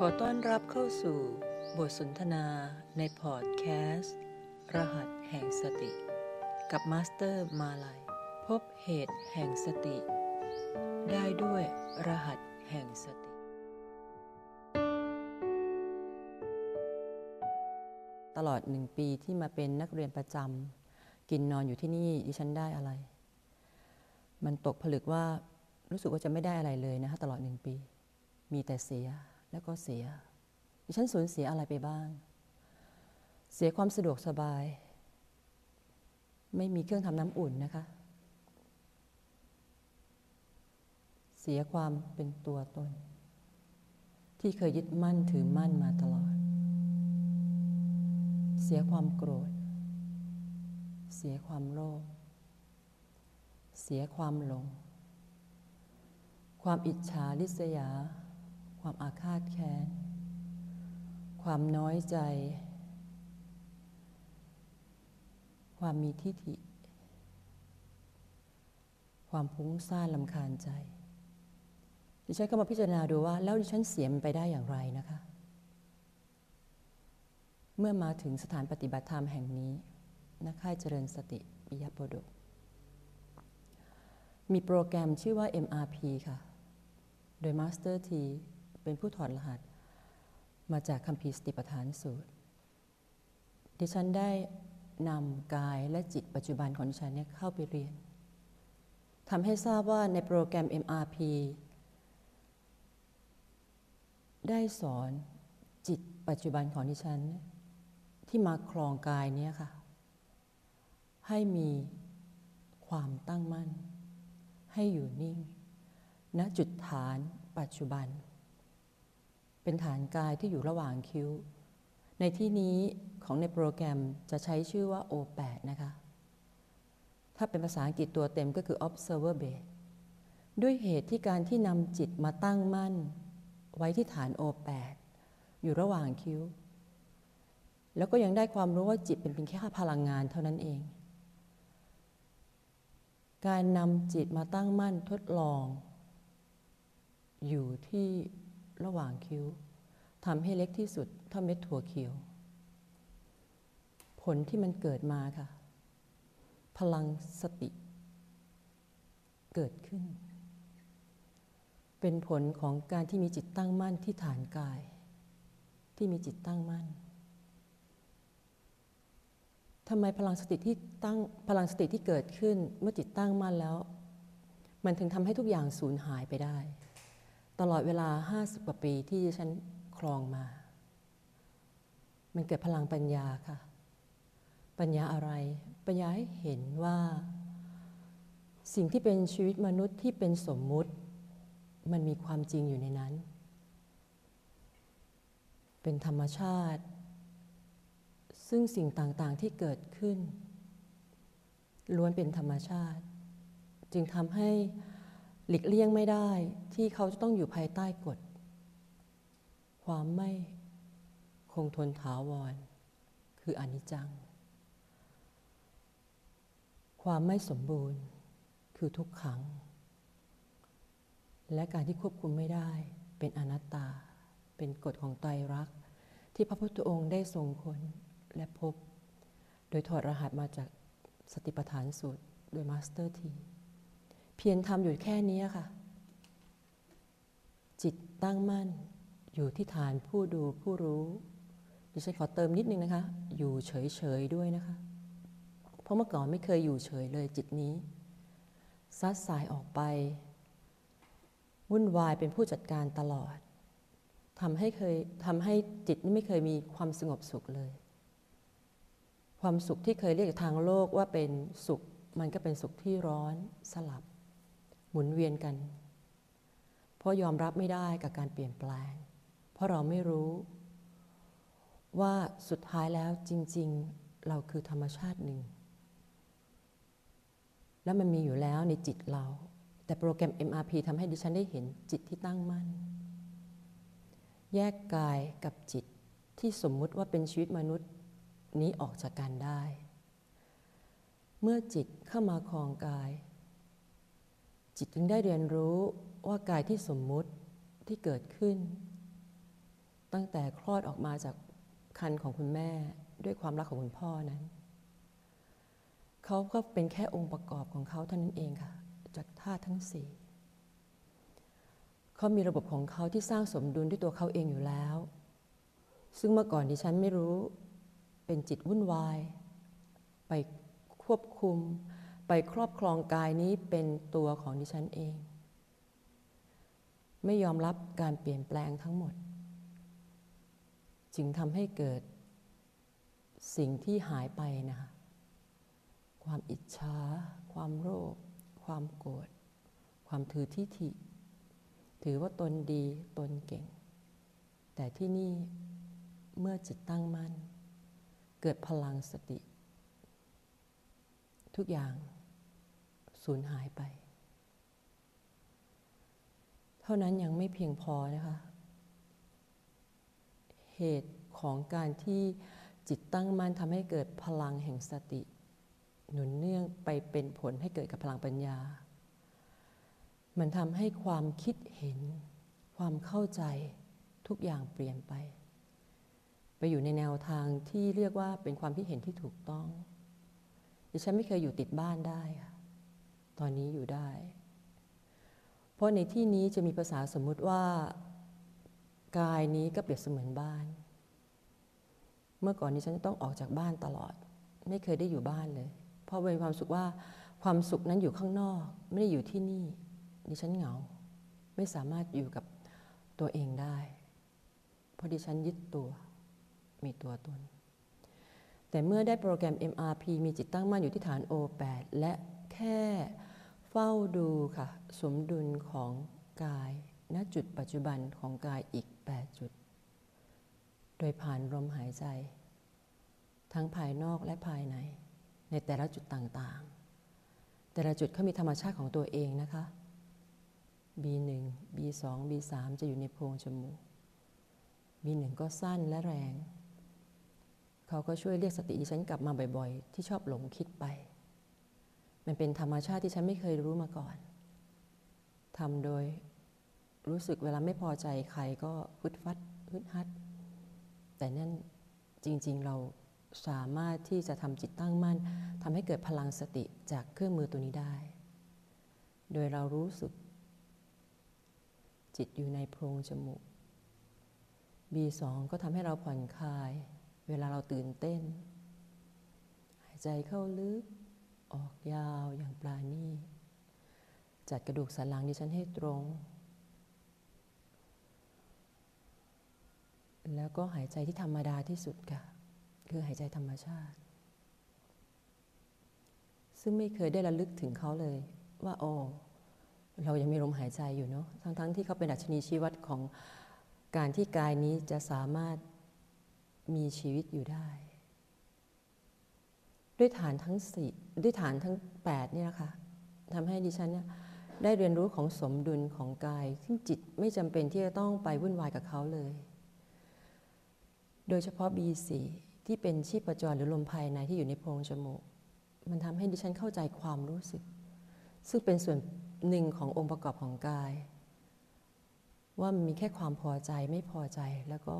ขอต้อนรับเข้าสู่บทสนทนาในพอดแคสต์ รหัสแห่งสติ กับมาสเตอร์มาลัยพบเหตุแห่งสติ ได้ด้วยรหัสแห่งสติ ตลอดหนึ่งปีที่มาเป็นนักเรียนประจำกินนอนอยู่ที่นี่ดิฉันได้อะไร มันตกผลึกว่ารู้สึกว่าจะไม่ได้อะไรเลยนะคะตลอดหนึ่งปี มีแต่เสีย แล้วก็เสีย ดิฉันสูญเสียอะไรไปบ้าง เสียความสะดวกสบาย ไม่มีเครื่องทำน้ำอุ่นนะคะ เสียความเป็นตัวตน ที่เคยยึดมั่นถือมั่นมาตลอด เสียความโกรธ เสียความโลภ เสียความหลง ความอิจฉาริษยา ความอาฆาตแค้น ความน้อยใจ ความมีทิฏฐิ ความพุ่งซ่านลำคาญใจ ดิฉันก็มาพิจารณาดูว่า แล้วดิฉันเสียมันไปได้อย่างไรนะคะ เมื่อมาถึงสถานปฏิบัติธรรมแห่งนี้นักค่ายเจริญสติปิยโปดก มีโปรแกรมชื่อว่า MRP ค่ะ โดยมาส เป็นผู้ถอดรหัส มาจากคัมภีสติปัฏฐานสูตร ดิฉันได้นำกายและจิตปัจจุบันของดิฉันเนี่ยเข้าไปเรียนทำให้ทราบว่าในโปรแกรม MRP ได้สอนจิตปัจจุบันของดิฉัน ที่มาครองกายเนี่ยค่ะ ให้มีความตั้งมั่น ให้อยู่นิ่งณจุดฐานปัจจุบัน เป็นฐานกายที่อยู่ระหว่างคิ้ว ในที่นี้ของในโปรแกรมจะใช้ชื่อว่า O8 นะคะ ถ้าเป็นภาษาอังกฤษตัวเต็มก็คือ observer base ด้วยเหตุที่การที่นำจิตมาตั้งมั่น ไว้ที่ฐาน O8 อยู่ระหว่างคิ้ว แล้วก็ยังได้ความรู้ว่าจิตเป็นเพียงแค่พลังงานเท่านั้นเอง การนำจิตมาตั้งมั่นทดลอง อยู่ที่ระหว่างคิ้ว ทำให้เล็กที่สุดเท่าเม็ดถั่วเขียว ผลที่มันเกิดมาค่ะ พลังสติ เกิดขึ้น เป็นผลของการที่มีจิตตั้งมั่นที่ฐานกาย ที่มีจิตตั้งมั่นทำไมพลังสติที่ตั้งพลังสติที่เกิดขึ้นเมื่อจิตตั้งมั่นแล้ว มันถึงทำให้ทุกอย่างสูญหายไปได้ ตลอดเวลา 50กว่าปีที่ฉัน ครองมา มันเกิดพลังปัญญาค่ะ ปัญญาอะไร ปัญญาให้เห็นว่า สิ่งที่เป็นชีวิตมนุษย์ที่เป็นสมมุติ มันมีความจริงอยู่ในนั้น เป็นธรรมชาติ ซึ่งสิ่งต่างๆที่เกิดขึ้น ล้วนเป็นธรรมชาติ จึงทำให้หลีกเลี่ยงไม่ได้ที่เขาจะต้องอยู่ภายใต้กฎ ความไม่คงทนถาวร คืออนิจจัง ความไม่สมบูรณ์คือทุกขัง และการที่ควบคุมไม่ได้เป็นอนัตตา เป็นกฎของไตรลักษณ์ที่พระพุทธองค์ได้ทรงค้นและพบ โดยถอดรหัสมาจากสติปัฏฐานสูตรโดยมาสเตอร์ที เพียรทำอยู่แค่นี้ค่ะ จิตตั้งมั่น อยู่ที่ฐานผู้ดูผู้รู้ดิฉันขอเติมนิดนึงนะคะ อยู่เฉยๆด้วยนะคะ เพราะเมื่อก่อนไม่เคยอยู่เฉยเลยจิตนี้ ซัดสายออกไป วุ่นวายเป็นผู้จัดการตลอดทำให้เคยทำให้จิตนี่ไม่เคยมีความสงบสุขเลย ความสุขที่เคยเรียกทางโลกว่าเป็นสุข มันก็เป็นสุขที่ร้อนสลับ หมุนเวียนกัน เพราะยอมรับไม่ได้กับการเปลี่ยนแปลง เพราะเราไม่รู้ ว่าสุดท้ายแล้วจริง ๆ เราคือธรรมชาติหนึ่ง และมันมีอยู่แล้วในจิตเรา แต่โปรแกรม MRP ทำให้ดิฉันได้เห็นจิตที่ตั้งมั่น แยกกายกับจิตที่สมมุติว่าเป็นชีวิตมนุษย์นี้ออกจากกันได้ เมื่อจิตเข้ามาคลองกาย จิตจึงได้เรียนรู้ว่ากายที่สมมุติที่เกิดขึ้น ตั้งแต่คลอดออกมาจากคันของคุณแม่ด้วยความรักของคุณพ่อนั้น เขาก็เป็นแค่องค์ประกอบของเขาเท่านั้นเองค่ะ จากธาตุทั้งสี่เขามีระบบของเขาที่สร้างสมดุลด้วยตัวเขาเองอยู่แล้ว ซึ่งเมื่อก่อนดิฉันไม่รู้เป็นจิตวุ่นวาย ไปควบคุม ไปครอบครองกายนี้เป็นตัวของดิฉันเอง ไม่ยอมรับการเปลี่ยนแปลงทั้งหมด จึงทำให้เกิดสิ่งที่หายไปนะคะความอิจฉาความโลภความโกรธความถือทิฏฐิ ถือว่าตนดีตนเก่ง แต่ที่นี่เมื่อจิตตั้งมั่นเกิดพลังสติ ทุกอย่างสูญหายไป เท่านั้นยังไม่เพียงพอนะคะ เหตุของการที่จิตตั้งมั่นทำให้เกิดพลังแห่งสติ หนุนเนื่องไปเป็นผลให้เกิดกับพลังปัญญา มันทำให้ความคิดเห็น ความเข้าใจทุกอย่างเปลี่ยนไป ไปอยู่ในแนวทางที่เรียกว่าเป็นความคิดเห็นที่ถูกต้องดิฉันไม่เคยอยู่ติดบ้านได้ค่ะตอนนี้อยู่ได้ เพราะในที่นี้จะมีภาษาสมมุติว่า กายนี้ก็เปรียบเสมือนบ้าน เมื่อก่อนนี้ฉันต้องออกจากบ้านตลอด ไม่เคยได้อยู่บ้านเลย เพราะมีความสุขว่าความสุขนั้นอยู่ข้างนอก ไม่ได้อยู่ที่นี่ ดิฉันเหงา ไม่สามารถอยู่กับตัวเองได้ เพราะดิฉันยึดตัวมีตัวตน แต่เมื่อได้โปรแกรม MRP มีจิตตั้งมั่นอยู่ที่ฐาน O8 และแค่เฝ้าดูค่ะ สมดุลของกาย ณจุดปัจจุบันของกายอีก 8 จุด โดยผ่านลมหายใจ ทั้งภายนอกและภายใน ในแต่ละจุดต่างๆ แต่ละจุดเขามีธรรมชาติของตัวเองนะคะ B1 B2 B3 จะอยู่ในโพรงจมูก B1 ก็สั้นและแรง เขาก็ช่วยเรียกสติดิฉันกลับมาบ่อยๆ ที่ชอบหลงคิดไป มันเป็นธรรมชาติที่ฉันไม่เคยรู้มาก่อนทำโดย รู้สึกเวลาไม่พอใจใครก็ฮึดฟัดฮึดฮัด แต่นั่นจริง ๆ เราสามารถที่จะทำจิตตั้งมั่นทำให้เกิดพลังสติจากเครื่องมือตัวนี้ได้ โดยเรารู้สึก จิตอยู่ในโพรงจมูก B2 ก็ทำให้เราผ่อนคลาย เวลาเราตื่นเต้น หายใจเข้าลึก ออกยาวอย่างปราณี จัดกระดูกสันหลังดิฉันให้ตรง แล้วก็หายใจที่ธรรมดาที่สุดค่ะ คือหายใจธรรมชาติ ซึ่งไม่เคยได้ระลึกถึงเขาเลย ว่าโอ้เรายังมีลมหายใจอยู่เนาะทั้งๆทที่เขาเป็นดัชนีชี้วัดของการที่กายนี้จะสามารถมีชีวิตอยู่ได้ ด้วยฐานทั้งสี่ด้วยฐานทั้ง8เนี่ยนะคะทำให้ดิฉันเนี่ยได้เรียนรู้ของสมดุลของกาย ซึ่งจิตไม่จำเป็นที่จะต้องไปวุ่นวายกับเขาเลย โดยเฉพาะ B4 ที่เป็นชีพจรหรือลมภายในที่อยู่ในโพรงจมูก มันทำให้ดิฉันเข้าใจความรู้สึก ซึ่งเป็นส่วนหนึ่งขององค์ประกอบของกาย ว่ามีแค่ความพอใจไม่พอใจแล้วก็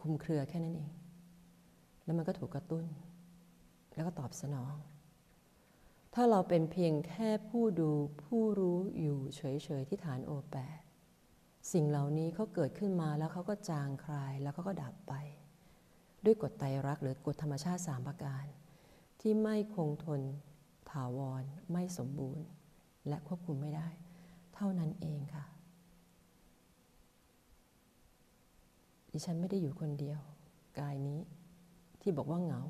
คุมเครือแค่นั้นเอง แล้วมันก็ถูกกระตุ้น แล้วก็ตอบสนอง ถ้าเราเป็นเพียงแค่ผู้ดูผู้รู้อยู่เฉยๆที่ฐานโอแปด สิ่งเหล่านี้เขาเกิดขึ้นมาแล้วเขาก็จางคลายแล้วเขาก็ดับไป ด้วยกฎไตรักหรือกฎธรรมชาติสามประการ ที่ไม่คงทน ถาวร ไม่สมบูรณ์ และควบคุมไม่ได้ เท่านั้นเองค่ะ ดิฉันไม่ได้อยู่คนเดียว กายนี้ที่บอกว่าเหงา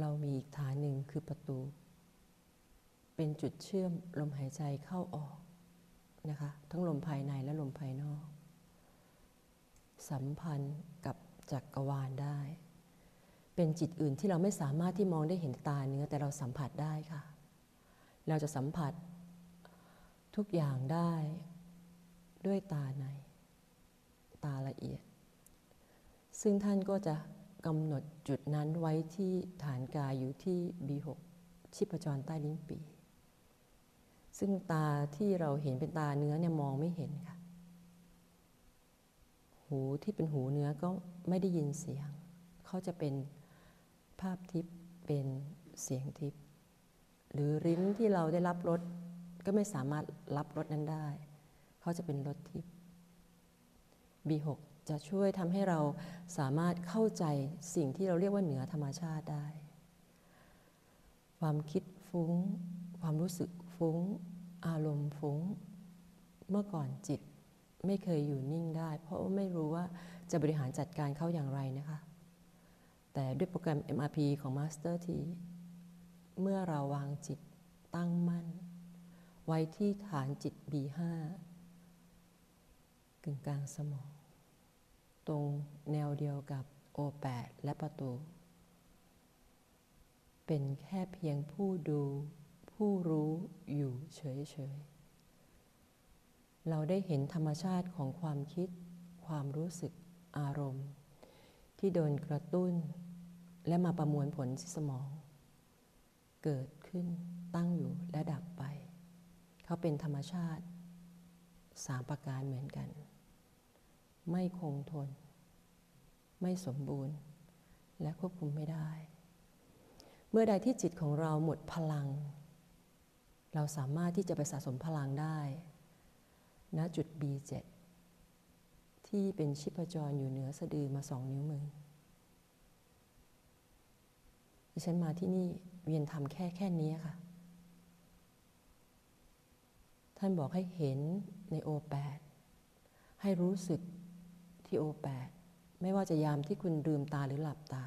เรามีอีกฐานหนึ่งคือประตู เป็นจุดเชื่อมลมหายใจเข้าออก นะคะ ทั้งลมภายในและลมภายนอก สัมพันธ์กับจักรวาลได้ เป็นจิตอื่นที่เราไม่สามารถที่มองได้เห็นตาเนื้อแต่เราสัมผัสได้ค่ะ เราจะสัมผัสทุกอย่างได้ด้วยตาใน ตาละเอียด ซึ่งท่านก็จะกำหนดจุดนั้นไว้ที่ฐานกายอยู่ที่ B6 ชิพจรใต้ลิ้นปี ซึ่งตาที่เราเห็นเป็นตาเนื้อเนี่ยมองไม่เห็นค่ะ หูที่เป็นหูเนื้อก็ไม่ได้ยินเสียง เขาจะเป็นภาพทิพย์เป็นเสียงทิพย์หรือลิ้นที่เราได้รับรสก็ไม่สามารถรับรสนั้นได้ เขาจะเป็นรสทิพย์ B6 จะช่วยทำให้เราสามารถเข้าใจสิ่งที่เราเรียกว่าเหนือธรรมชาติได้ ความคิดฟุ้ง ความรู้สึก ฟุ้ง อารมณ์ฟุ้ง เมื่อก่อนจิตไม่เคยอยู่นิ่งได้ เพราะไม่รู้ว่าจะบริหารจัดการเขาอย่างไรนะคะ แต่ด้วยโปรแกรม MRP ของ Master T เมื่อเราวางจิตตั้งมั่น ไว้ที่ฐานจิต B5 กึ่งกลางสมอง ตรงแนวเดียวกับ O8 และประตู เป็นแค่เพียงผู้ดู ผู้รู้อยู่เฉยๆ เราได้เห็นธรรมชาติของความคิด ความรู้สึกอารมณ์ ที่โดนกระตุ้น และมาประมวลผลที่สมอง เกิดขึ้นตั้งอยู่และดับไป เขาเป็นธรรมชาติสามประการเหมือนกัน ไม่คงทน ไม่สมบูรณ์ และควบคุมไม่ได้ เมื่อใดที่จิตของเราหมดพลัง เราสามารถที่จะไปสะสมพลังได้ณจุด B7 ที่เป็นชิพจรอยู่เหนือสะดือมาสองนิ้วมือดิฉันมาที่นี่เวียนทำแค่แค่นี้ค่ะ ท่านบอกให้เห็นในโอแปดให้รู้สึกที่โอแปดไม่ว่าจะยามที่คุณลืมตาหรือหลับตา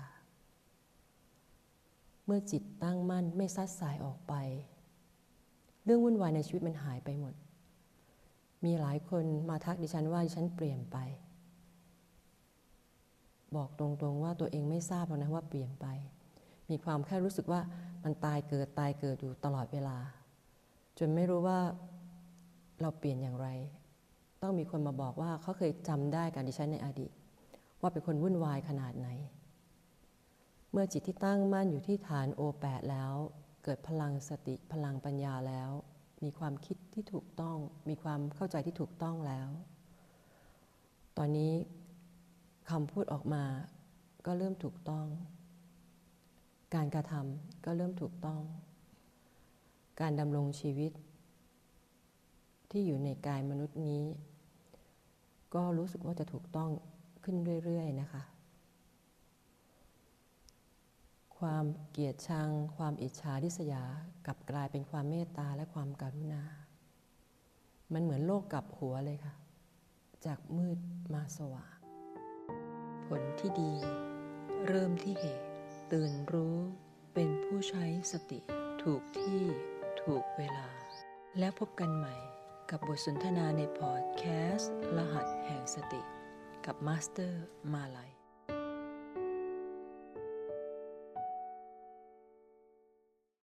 เมื่อจิตตั้งมั่นไม่ซัดสายออกไป เรื่องวุ่นวายในชีวิตมันหายไปหมด มีหลายคนมาทักดิฉันว่าดิฉันเปลี่ยนไป บอกตรงๆว่าตัวเองไม่ทราบหรอกนะว่าเปลี่ยนไป มีความแค่รู้สึกว่ามันตายเกิดตายเกิดอยู่ตลอดเวลา จนไม่รู้ว่าเราเปลี่ยนอย่างไร ต้องมีคนมาบอกว่าเขาเคยจำได้กับดิฉันในอดีต ว่าเป็นคนวุ่นวายขนาดไหน เมื่อจิตที่ตั้งมั่นอยู่ที่ฐานโอแปดแล้ว เกิดพลังสติพลังปัญญาแล้ว มีความคิดที่ถูกต้อง มีความเข้าใจที่ถูกต้องแล้ว ตอนนี้คำพูดออกมาก็เริ่มถูกต้อง การกระทำก็เริ่มถูกต้อง การดำรงชีวิต ที่อยู่ในกายมนุษย์นี้ ก็รู้สึกว่าจะถูกต้องขึ้นเรื่อย ๆ นะคะ ความเกลียดชัง ความอิจฉาริษยากลับกลายเป็นความเมตตาและความการุณา มันเหมือนโลกกลับหัวเลยค่ะ จากมืดมาสว่าง ผลที่ดี เริ่มที่เหตุ ตื่นรู้เป็นผู้ใช้สติ ถูกที่ถูกเวลา แล้วพบกันใหม่กับบทสนทนาในพอดแคสต์ รหัสแห่งสติ กับมาสเตอร์มาลัย